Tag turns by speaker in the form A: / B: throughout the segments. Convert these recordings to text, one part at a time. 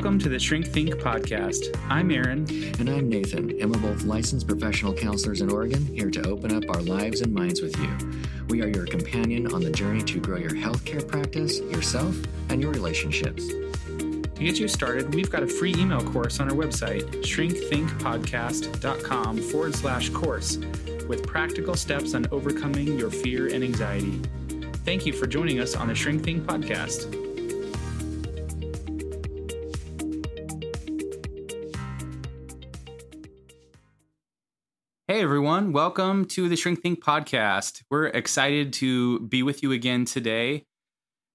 A: Welcome to the Shrink Think podcast. I'm Aaron.
B: And I'm Nathan, and we're both licensed professional counselors in Oregon, here to open up our lives and minds with you. We are your companion on the journey to grow your healthcare practice, yourself, and your relationships.
A: To get you started, we've got a free email course on our website, shrinkthinkpodcast.com forward slash course, with practical steps on overcoming your fear and anxiety. Thank you for joining us on the Shrink Think podcast. Hey everyone, welcome to the Shrink Think podcast. We're excited to be with you again today.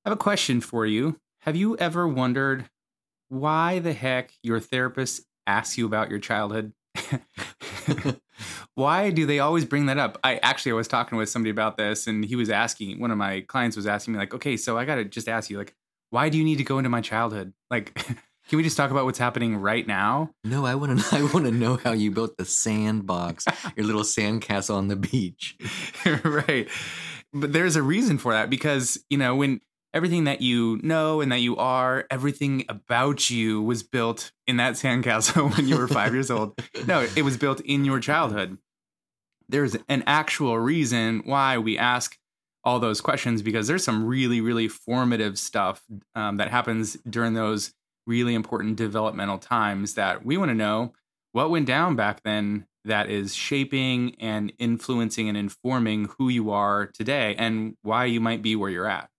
A: I have a question for you. Have you ever wondered why the heck your therapist asks you about your childhood? why do they always bring that up? I actually I was talking with somebody about this and he was asking one of my clients was asking me like, "Okay, so I got to just ask you like why do you need to go into my childhood? Like Can we just talk about what's happening right now?
B: No, I want to. I want to know how you built the sandbox, your little sandcastle on the beach.
A: right, but there's a reason for that because you know when everything that you know and that you are, everything about you was built in that sandcastle when you were five years old. No, it was built in your childhood. There's an actual reason why we ask all those questions because there's some really, really formative stuff um, that happens during those really important developmental times that we want to know what went down back then that is shaping and influencing and informing who you are today and why you might be where you're at.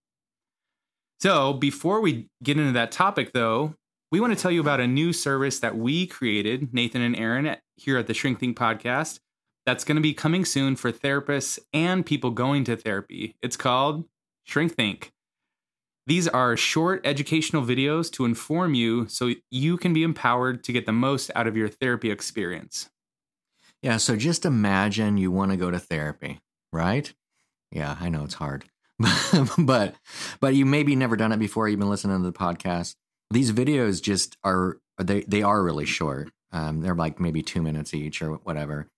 A: So, before we get into that topic, though, we want to tell you about a new service that we created, Nathan and Aaron, here at the Shrink Think podcast, that's going to be coming soon for therapists and people going to therapy. It's called Shrink Think. These are short educational videos to inform you so you can be empowered to get the most out of your therapy experience.
B: Yeah, so just imagine you want to go to therapy, right? Yeah, I know it's hard. but but you maybe never done it before, you've been listening to the podcast. These videos just are they they are really short. Um, they're like maybe two minutes each or whatever.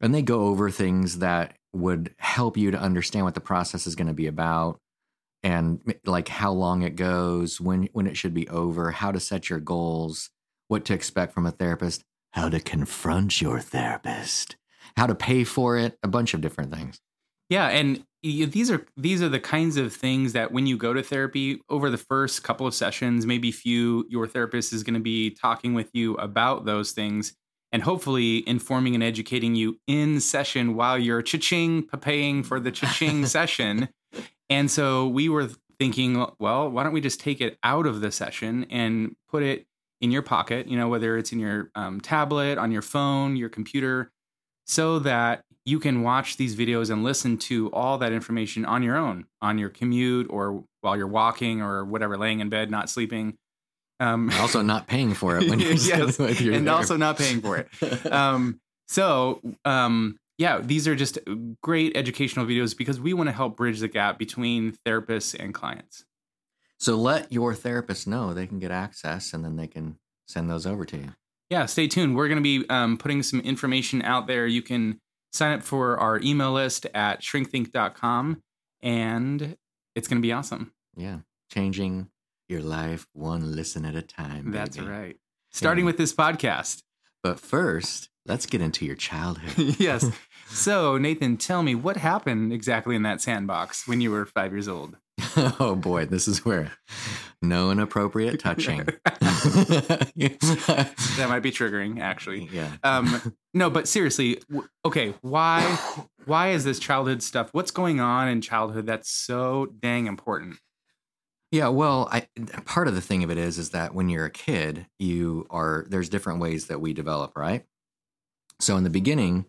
B: And they go over things that would help you to understand what the process is going to be about and like how long it goes, when when it should be over, how to set your goals, what to expect from a therapist, how to confront your therapist, how to pay for it, a bunch of different things.
A: Yeah, and these are these are the kinds of things that when you go to therapy over the first couple of sessions, maybe few your therapist is going to be talking with you about those things and hopefully informing and educating you in session while you're cha-ching paying for the cha-ching session and so we were thinking, well, why don't we just take it out of the session and put it in your pocket, you know, whether it's in your um, tablet, on your phone, your computer, so that you can watch these videos and listen to all that information on your own, on your commute or while you're walking or whatever, laying in bed, not sleeping.
B: Um, also, not paying for it when you're yes,
A: and also not paying for it. Um, so, um, yeah, these are just great educational videos because we want to help bridge the gap between therapists and clients.
B: So let your therapist know they can get access and then they can send those over to you.
A: Yeah, stay tuned. We're going to be um, putting some information out there. You can sign up for our email list at shrinkthink.com and it's going to be awesome.
B: Yeah, changing your life one listen at a time.
A: That's right. Starting yeah. with this podcast.
B: But first, let's get into your childhood.
A: yes. So, Nathan, tell me what happened exactly in that sandbox when you were five years old?
B: oh boy, this is where no inappropriate touching.
A: that might be triggering, actually.
B: Yeah.
A: Um, no, but seriously, okay, why why is this childhood stuff? What's going on in childhood that's so dang important?
B: Yeah, well, I part of the thing of it is is that when you're a kid, you are there's different ways that we develop, right? So in the beginning,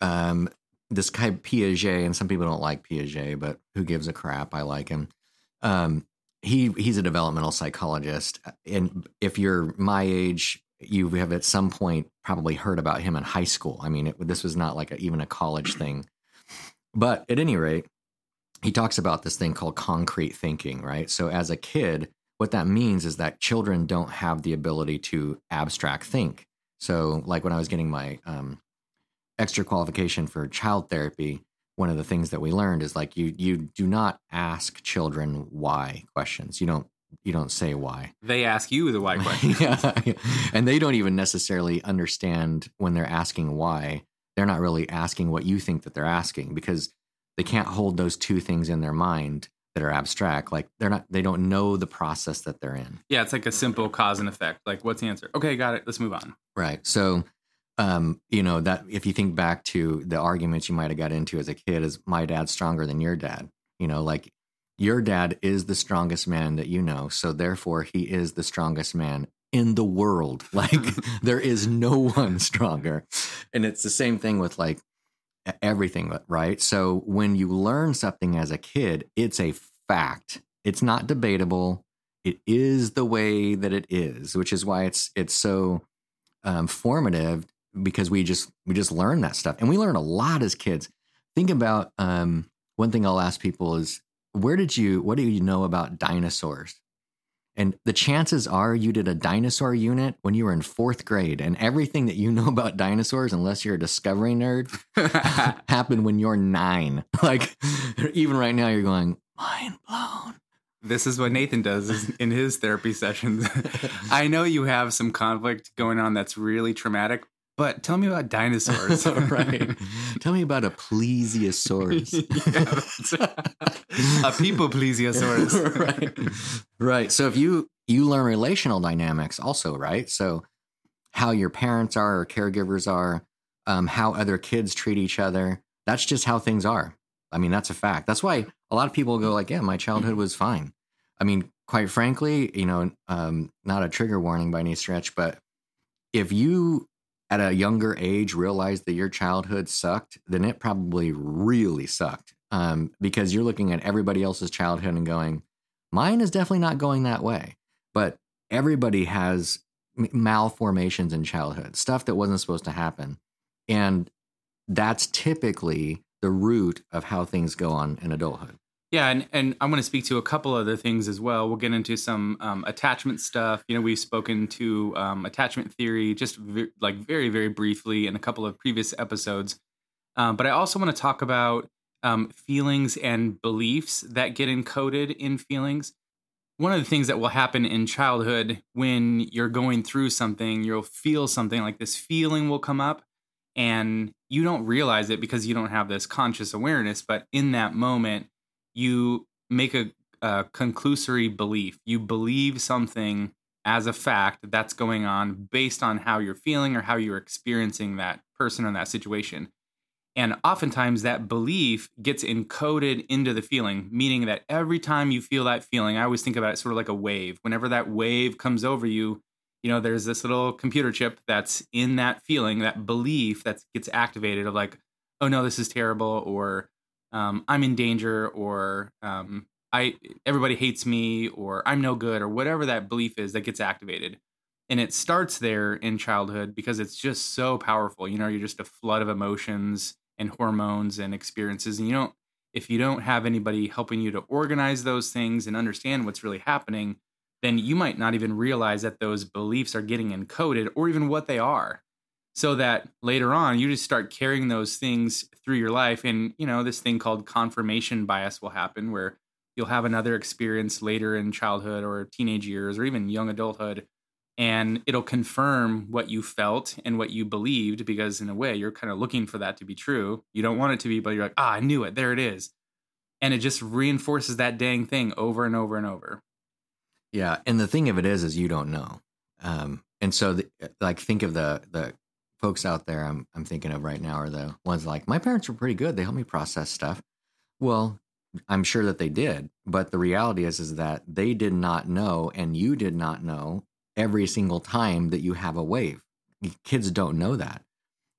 B: um, this guy Piaget, and some people don't like Piaget, but who gives a crap? I like him. Um, he he's a developmental psychologist, and if you're my age, you have at some point probably heard about him in high school. I mean, it, this was not like a, even a college thing, but at any rate, he talks about this thing called concrete thinking, right? So as a kid, what that means is that children don't have the ability to abstract think. So, like when I was getting my um, extra qualification for child therapy, one of the things that we learned is like you you do not ask children why questions. You don't you don't say why.
A: They ask you the why question.
B: yeah, yeah. And they don't even necessarily understand when they're asking why. They're not really asking what you think that they're asking because they can't hold those two things in their mind that are abstract. Like they're not, they don't know the process that they're in.
A: Yeah, it's like a simple cause and effect. Like, what's the answer? Okay, got it. Let's move on.
B: Right. So, um, you know, that if you think back to the arguments you might have got into as a kid, is my dad stronger than your dad? You know, like your dad is the strongest man that you know. So therefore, he is the strongest man in the world. Like there is no one stronger. And it's the same thing with like everything, right? So when you learn something as a kid, it's a fact. It's not debatable. It is the way that it is, which is why it's it's so um, formative because we just we just learn that stuff and we learn a lot as kids. Think about um, one thing I'll ask people is where did you what do you know about dinosaurs? And the chances are you did a dinosaur unit when you were in fourth grade, and everything that you know about dinosaurs, unless you're a discovery nerd, happened when you're nine. Like even right now, you're going mind blown.
A: This is what Nathan does in his therapy sessions. I know you have some conflict going on that's really traumatic, but tell me about dinosaurs.
B: right. Tell me about a plesiosaurus.
A: Yeah, a people plesiosaurus.
B: right. Right. So if you you learn relational dynamics also, right? So how your parents are or caregivers are, um, how other kids treat each other. That's just how things are. I mean, that's a fact. That's why a lot of people go like, "Yeah, my childhood was fine." I mean, quite frankly, you know, um, not a trigger warning by any stretch, but if you at a younger age realized that your childhood sucked, then it probably really sucked um, because you're looking at everybody else's childhood and going, mine is definitely not going that way. But everybody has malformations in childhood, stuff that wasn't supposed to happen. And that's typically the root of how things go on in adulthood.
A: Yeah, and, and I'm going to speak to a couple other things as well. We'll get into some um, attachment stuff. You know, we've spoken to um, attachment theory just like very, very briefly in a couple of previous episodes. Um, but I also want to talk about um, feelings and beliefs that get encoded in feelings. One of the things that will happen in childhood when you're going through something, you'll feel something like this feeling will come up, and you don't realize it because you don't have this conscious awareness. But in that moment, you make a, a conclusory belief. You believe something as a fact that's going on based on how you're feeling or how you're experiencing that person or that situation. And oftentimes that belief gets encoded into the feeling, meaning that every time you feel that feeling, I always think about it sort of like a wave. Whenever that wave comes over you, you know, there's this little computer chip that's in that feeling, that belief that gets activated of like, oh no, this is terrible, or um, I'm in danger, or um, I everybody hates me, or I'm no good, or whatever that belief is that gets activated. And it starts there in childhood because it's just so powerful. You know, you're just a flood of emotions and hormones and experiences, and you don't if you don't have anybody helping you to organize those things and understand what's really happening, then you might not even realize that those beliefs are getting encoded or even what they are. So that later on you just start carrying those things through your life. And you know this thing called confirmation bias will happen where you'll have another experience later in childhood or teenage years or even young adulthood and it'll confirm what you felt and what you believed because in a way you're kind of looking for that to be true. You don't want it to be but you're like ah i knew it. There it is. And it just reinforces that dang thing over and over and over
B: Yeah, and the thing of it is, is you don't know. Um, and so, the, like, think of the the folks out there I'm I'm thinking of right now are the ones like my parents were pretty good. They helped me process stuff. Well, I'm sure that they did, but the reality is is that they did not know, and you did not know every single time that you have a wave. Kids don't know that.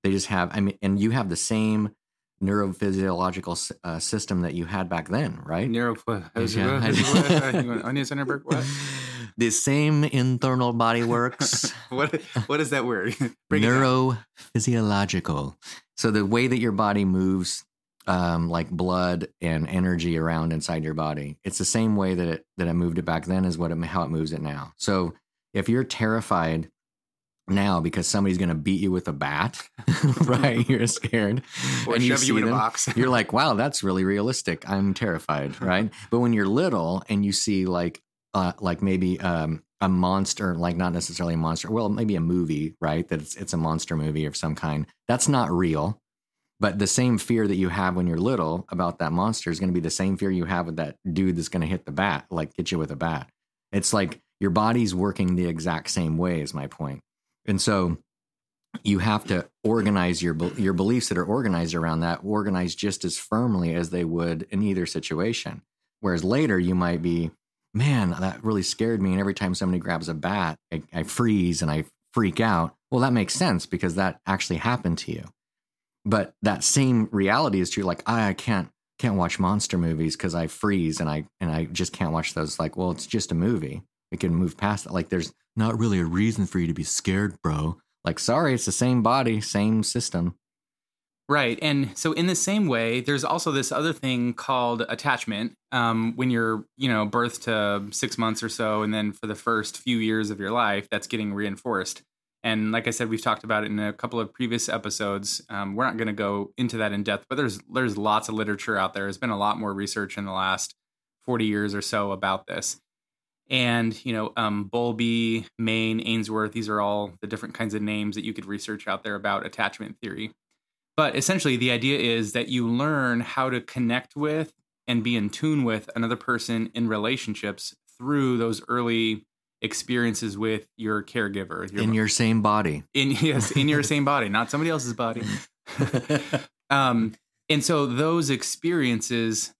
B: They just have. I mean, and you have the same neurophysiological s- uh, system that you had back then, right?
A: Neuro,
B: Yeah.
A: Onion what?
B: the same internal body works.
A: what what is that word?
B: Neurophysiological. So the way that your body moves, um, like blood and energy around inside your body, it's the same way that it that it moved it back then is what it, how it moves it now. So if you're terrified now because somebody's going to beat you with a bat, right? You're scared,
A: or
B: and you
A: shove you in a
B: them,
A: box.
B: you're like, wow, that's really realistic. I'm terrified, right? But when you're little and you see like uh, like maybe um, a monster, like not necessarily a monster, well, maybe a movie, right? That it's, it's a monster movie of some kind. That's not real. But the same fear that you have when you're little about that monster is going to be the same fear you have with that dude that's going to hit the bat, like get you with a bat. It's like your body's working the exact same way, is my point. And so you have to organize your your beliefs that are organized around that, organized just as firmly as they would in either situation. Whereas later you might be, man, that really scared me. And every time somebody grabs a bat, I, I freeze and I freak out. Well, that makes sense because that actually happened to you. But that same reality is true. Like I can't can't watch monster movies because I freeze and I and I just can't watch those. Like, well, it's just a movie. We can move past it. Like, there's not really a reason for you to be scared, bro. Like, sorry, it's the same body, same system.
A: Right. And so in the same way, there's also this other thing called attachment. Um, when you're, you know, birth to six months or so, and then for the first few years of your life, that's getting reinforced. And like I said, we've talked about it in a couple of previous episodes. Um, we're not going to go into that in depth, but there's there's lots of literature out there. There's been a lot more research in the last 40 years or so about this. And you know, um, Bowlby, Main, Ainsworth. These are all the different kinds of names that you could research out there about attachment theory. But essentially, the idea is that you learn how to connect with and be in tune with another person in relationships through those early experiences with your caregiver
B: your, in your same body
A: in yes in your same body not somebody else's body um and so those experiences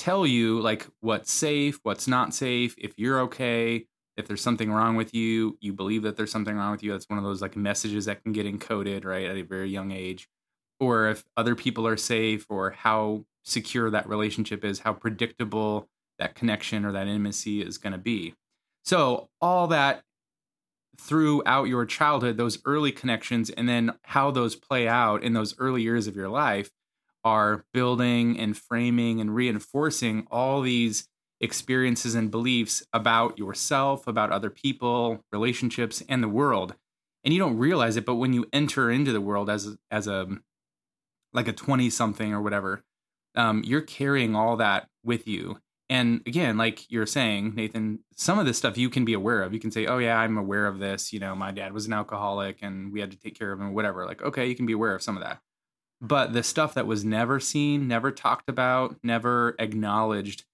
A: tell you like what's safe what's not safe if you're okay if there's something wrong with you you believe that there's something wrong with you that's one of those like messages that can get encoded right at a very young age or if other people are safe or how secure that relationship is, how predictable that connection or that intimacy is going to be. So, all that throughout your childhood, those early connections, and then how those play out in those early years of your life are building and framing and reinforcing all these experiences and beliefs about yourself, about other people, relationships, and the world. And you don't realize it, but when you enter into the world as as a like a 20 something or whatever, um, you're carrying all that with you. And again, like you're saying, Nathan, some of this stuff you can be aware of. You can say, oh, yeah, I'm aware of this. You know, my dad was an alcoholic and we had to take care of him, whatever. Like, okay, you can be aware of some of that. But the stuff that was never seen, never talked about, never acknowledged,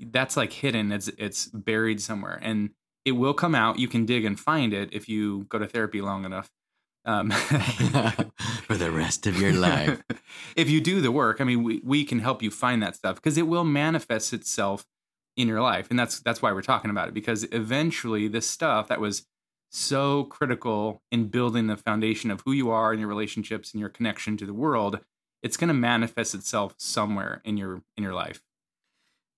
A: that's like hidden. It's it's buried somewhere. And it will come out. You can dig and find it if you go to therapy long enough um,
B: for the rest of your life.
A: if you do the work, I mean, we, we can help you find that stuff because it will manifest itself in your life, and that's that's why we're talking about it because eventually this stuff that was so critical in building the foundation of who you are and your relationships and your connection to the world, it's going to manifest itself somewhere in your in your life.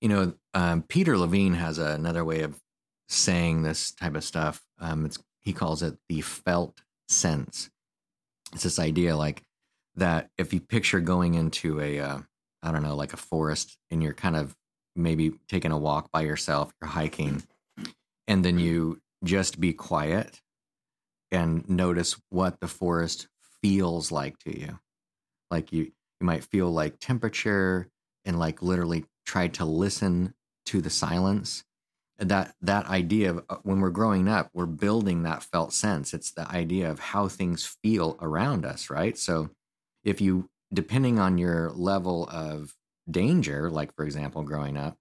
B: You know, um, Peter Levine has another way of saying this type of stuff. Um, he calls it the felt sense. It's this idea like that if you picture going into a, uh, I don't know, like a forest and you're kind of maybe taking a walk by yourself, you're hiking, and then you just be quiet and notice what the forest feels like to you. Like you, you might feel like temperature and like literally try to listen to the silence. That that idea of uh, when we're growing up we're building that felt sense. It's the idea of how things feel around us right? So if you depending on your level of danger like for example growing up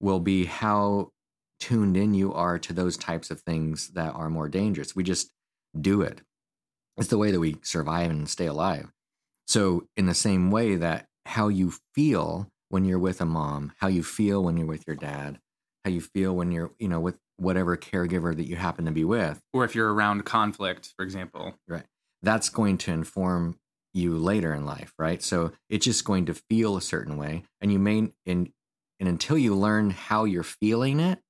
B: will be how tuned in you are to those types of things that are more dangerous we just do it it's the way that we survive and stay alive so in the same way that how you feel when you're with a mom how you feel when you're with your dad how you feel when you're, you know, with whatever caregiver that you happen to be with.
A: Or if you're around conflict, for example.
B: Right. That's going to inform you later in life, right? So it's just going to feel a certain way. And you may, and, and until you learn how you're feeling it,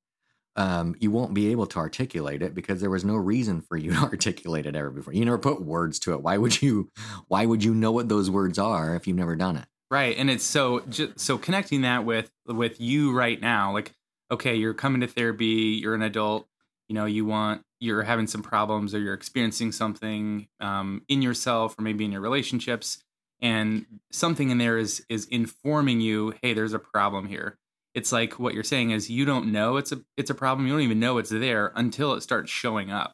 B: um, you won't be able to articulate it because there was no reason for you to articulate it ever before. You never put words to it. Why would you? Why would you know what those words are if you've never done it?
A: Right, and it's so just, so connecting that with with you right now, like okay, you're coming to therapy, you're an adult, you know, you want, you're having some problems or you're experiencing something um, in yourself or maybe in your relationships, and something in there is is informing you, hey, there's a problem here. It's like what you're saying is you don't know it's a it's a problem. You don't even know it's there until it starts showing up.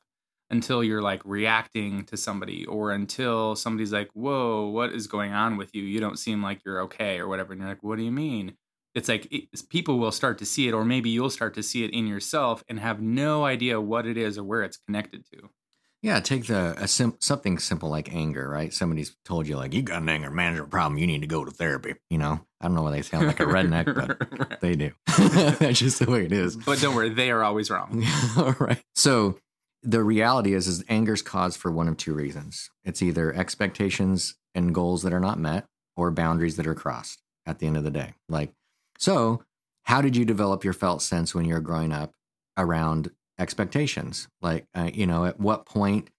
A: Until you're like reacting to somebody, or until somebody's like, "Whoa, what is going on with you? You don't seem like you're okay," or whatever. And you're like, "What do you mean?" It's like people will start to see it, or maybe you'll start to see it in yourself and have no idea what it is or where it's connected to.
B: Yeah, take the a sim- something simple like anger, right? Somebody's told you like you got an anger management problem, you need to go to therapy. You know, I don't know why they sound like a redneck, but they do. That's just the way it is.
A: But don't worry, they are always wrong.
B: All right. So the reality is, is anger's caused for one of two reasons. It's either expectations and goals that are not met, or boundaries that are crossed. At the end of the day, like so, how did you develop your felt sense when you were growing up around expectations? Like, uh, you know, at what point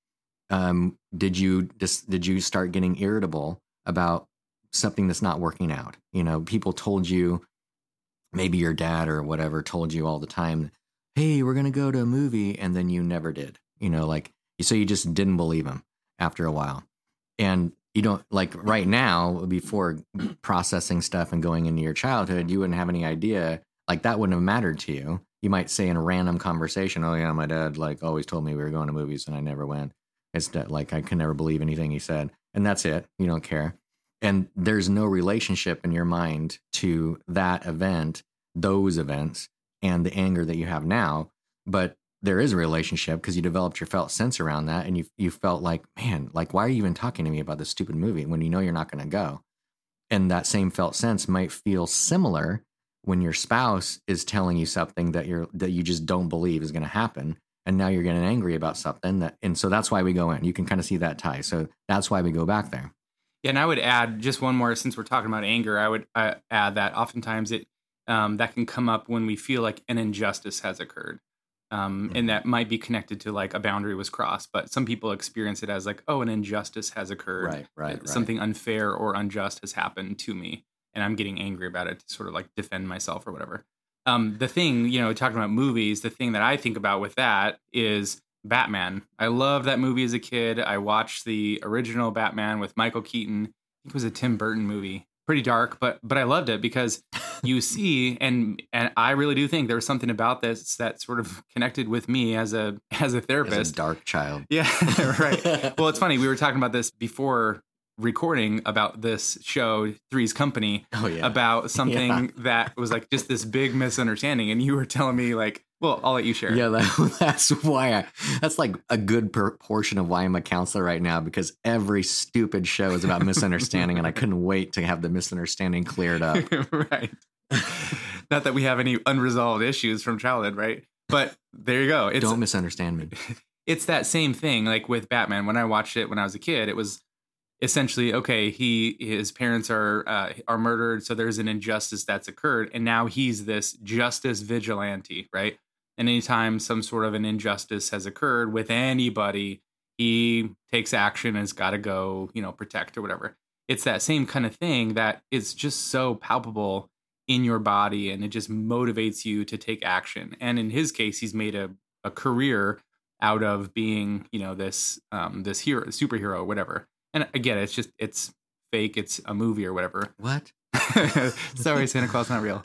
B: um, did you just did you start getting irritable about something that's not working out? You know, people told you, maybe your dad or whatever told you all the time, "Hey, we're gonna go to a movie," and then you never did. You know, like so you just didn't believe him after a while, and you don't like right now before processing stuff and going into your childhood, you wouldn't have any idea. Like that wouldn't have mattered to you you might say in a random conversation, "Oh yeah, my dad like always told me we were going to movies and I never went." It's like I can never believe anything he said, and that's it. You don't care, and there's no relationship in your mind to that event, those events, and the anger that you have now. But there is a relationship because you developed your felt sense around that, and you you felt like, man, like why are you even talking to me about this stupid movie when you know you're not going to go? And that same felt sense might feel similar when your spouse is telling you something that you're that you just don't believe is going to happen and now you're getting angry about something that and so that's why we go in. You can kind of see that tie. So that's why we go back there.
A: Yeah and i would add just one more since we're talking about anger i would uh, add that oftentimes it um, that can come up when we feel like an injustice has occurred. Um, and that might be connected to like a boundary was crossed but some people experience it as like oh an injustice has occurred.
B: Right right,
A: something unfair or unjust has happened to me and I'm getting angry about it to sort of like defend myself or whatever. Um, the thing, you know, talking about movies, the thing that I think about with that is Batman. I love that movie as a kid. I watched the original Batman with Michael Keaton. I think it was a Tim Burton movie. Pretty dark, but but I loved it because you see and and I really do think there was something about this that sort of connected with me as a as a therapist. As
B: a dark child.
A: Yeah, right. well, it's funny. We were talking about this before recording about this show three's company
B: oh, yeah.
A: about something yeah. that was like just this big misunderstanding and you were telling me like well i'll let you share
B: yeah that, that's why i that's like a good portion of why i'm a counselor right now because every stupid show is about misunderstanding and i couldn't wait to have the misunderstanding cleared up.
A: Right. Not that we have any unresolved issues from childhood right? But there you go.
B: It's, don't misunderstand me.
A: It's that same thing like with batman. When i watched it when i was a kid it was essentially okay he his parents are uh, are murdered so there's an injustice that's occurred and now he's this justice vigilante right? And anytime some sort of an injustice has occurred with anybody he takes action and has got to go you know protect or whatever. It's that same kind of thing that is just so palpable in your body and it just motivates you to take action. And in his case he's made a, a career out of being you know this um this hero superhero whatever and again, it's just it's fake. It's a movie or whatever.
B: What?
A: Sorry, Santa Claus not real.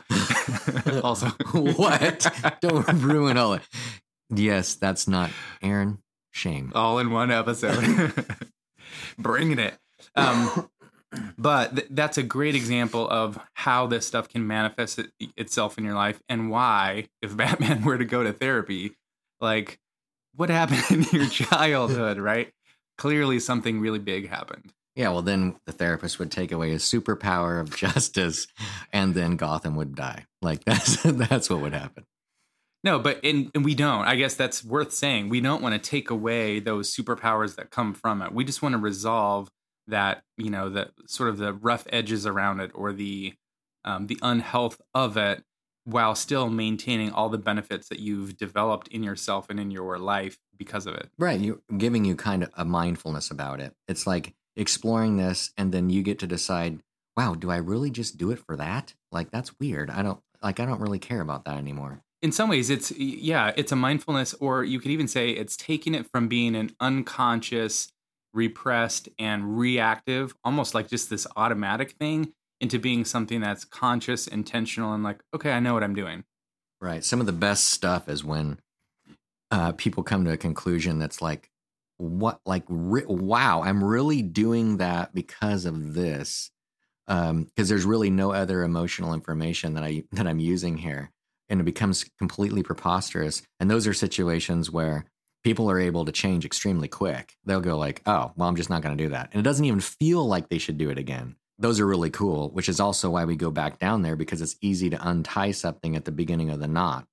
A: also,
B: what? Don't ruin all it. Yes, that's not Aaron. Shame.
A: All in one episode. Bringing it. Um, but th- that's a great example of how this stuff can manifest it- itself in your life and why, if Batman were to go to therapy, like what happened in your childhood, right? Clearly something really big happened.
B: Yeah, well, then the therapist would take away his superpower of justice, and then Gotham would die. Like that's that's what would happen.
A: No, but and, and we don't. I guess that's worth saying. We don't want to take away those superpowers that come from it. We just want to resolve that, you know, the sort of the rough edges around it or the um, the unhealth of it, while still maintaining all the benefits that you've developed in yourself and in your life because of it.
B: Right. You're giving you kind of a mindfulness about it. It's like exploring this and then you get to decide, wow, do I really just do it for that? Like that's weird. I don't like I don't really care about that anymore.
A: In some ways it's yeah, it's a mindfulness or you could even say it's taking it from being an unconscious, repressed and reactive, almost like just this automatic thing into being something that's conscious, intentional, and like, okay, I know what I'm doing.
B: Right. Some of the best stuff is when uh, people come to a conclusion that's like, what, like, re- wow, I'm really doing that because of this. Because um, there's really no other emotional information that I that I'm using here, and it becomes completely preposterous. And those are situations where people are able to change extremely quick. They'll go like, "Oh, well, I'm just not going to do that," and it doesn't even feel like they should do it again. Those are really cool, which is also why we go back down there because it's easy to untie something at the beginning of the knot.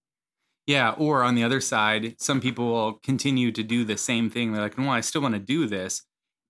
A: Yeah, or on the other side, some people will continue to do the same thing. They're like, "Well, I still want to do this,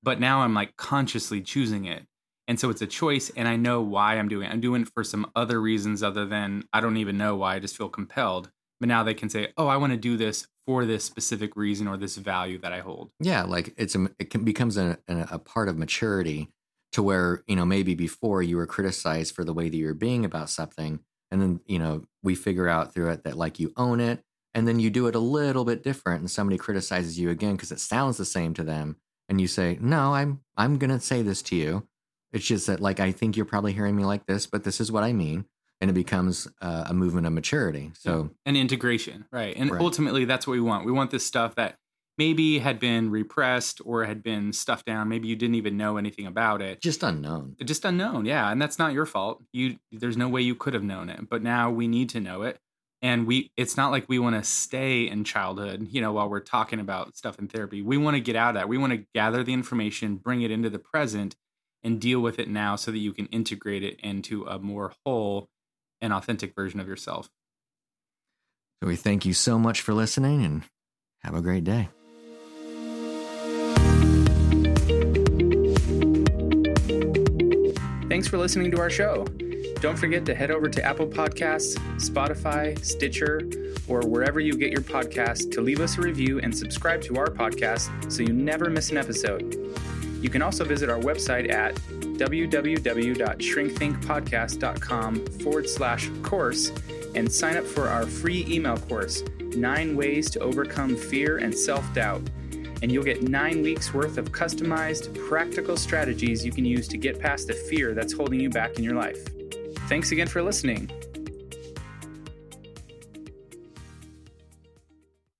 A: but now I'm like consciously choosing it." And so it's a choice, and I know why I'm doing it. I'm doing it for some other reasons other than I don't even know why. I just feel compelled. But now they can say, "Oh, I want to do this for this specific reason or this value that I hold."
B: Yeah, like it's a, it can, becomes a, a part of maturity to where you know maybe before you were criticized for the way that you're being about something, and then you know we figure out through it that like you own it, and then you do it a little bit different, and somebody criticizes you again because it sounds the same to them, and you say, "No, I'm I'm gonna say this to you." It's just that like I think you're probably hearing me like this, but this is what I mean and it becomes uh, a movement of maturity. So
A: an integration, right? And right. ultimately, that's what we want. We want this stuff that maybe had been repressed or had been stuffed down. Maybe you didn't even know anything about it.
B: Just unknown.
A: Just unknown, yeah. And that's not your fault. You there's no way you could have known it, but now we need to know it. And we it's not like we want to stay in childhood, you know, while we're talking about stuff in therapy. We want to get out of that. We want to gather the information, bring it into the present and deal with it now so that you can integrate it into a more whole and authentic version of yourself.
B: So we thank you so much for listening and have a great day.
A: For listening to our show. Don't forget to head over to Apple Podcasts, Spotify, Stitcher, or wherever you get your podcasts to leave us a review and subscribe to our podcast so you never miss an episode. You can also visit our website at www.shrinkthinkpodcast.com forward slash course and sign up for our free email course, Nine Ways to Overcome Fear and Self Doubt. And you'll get nine weeks worth of customized, practical strategies you can use to get past the fear that's holding you back in your life. Thanks again for listening.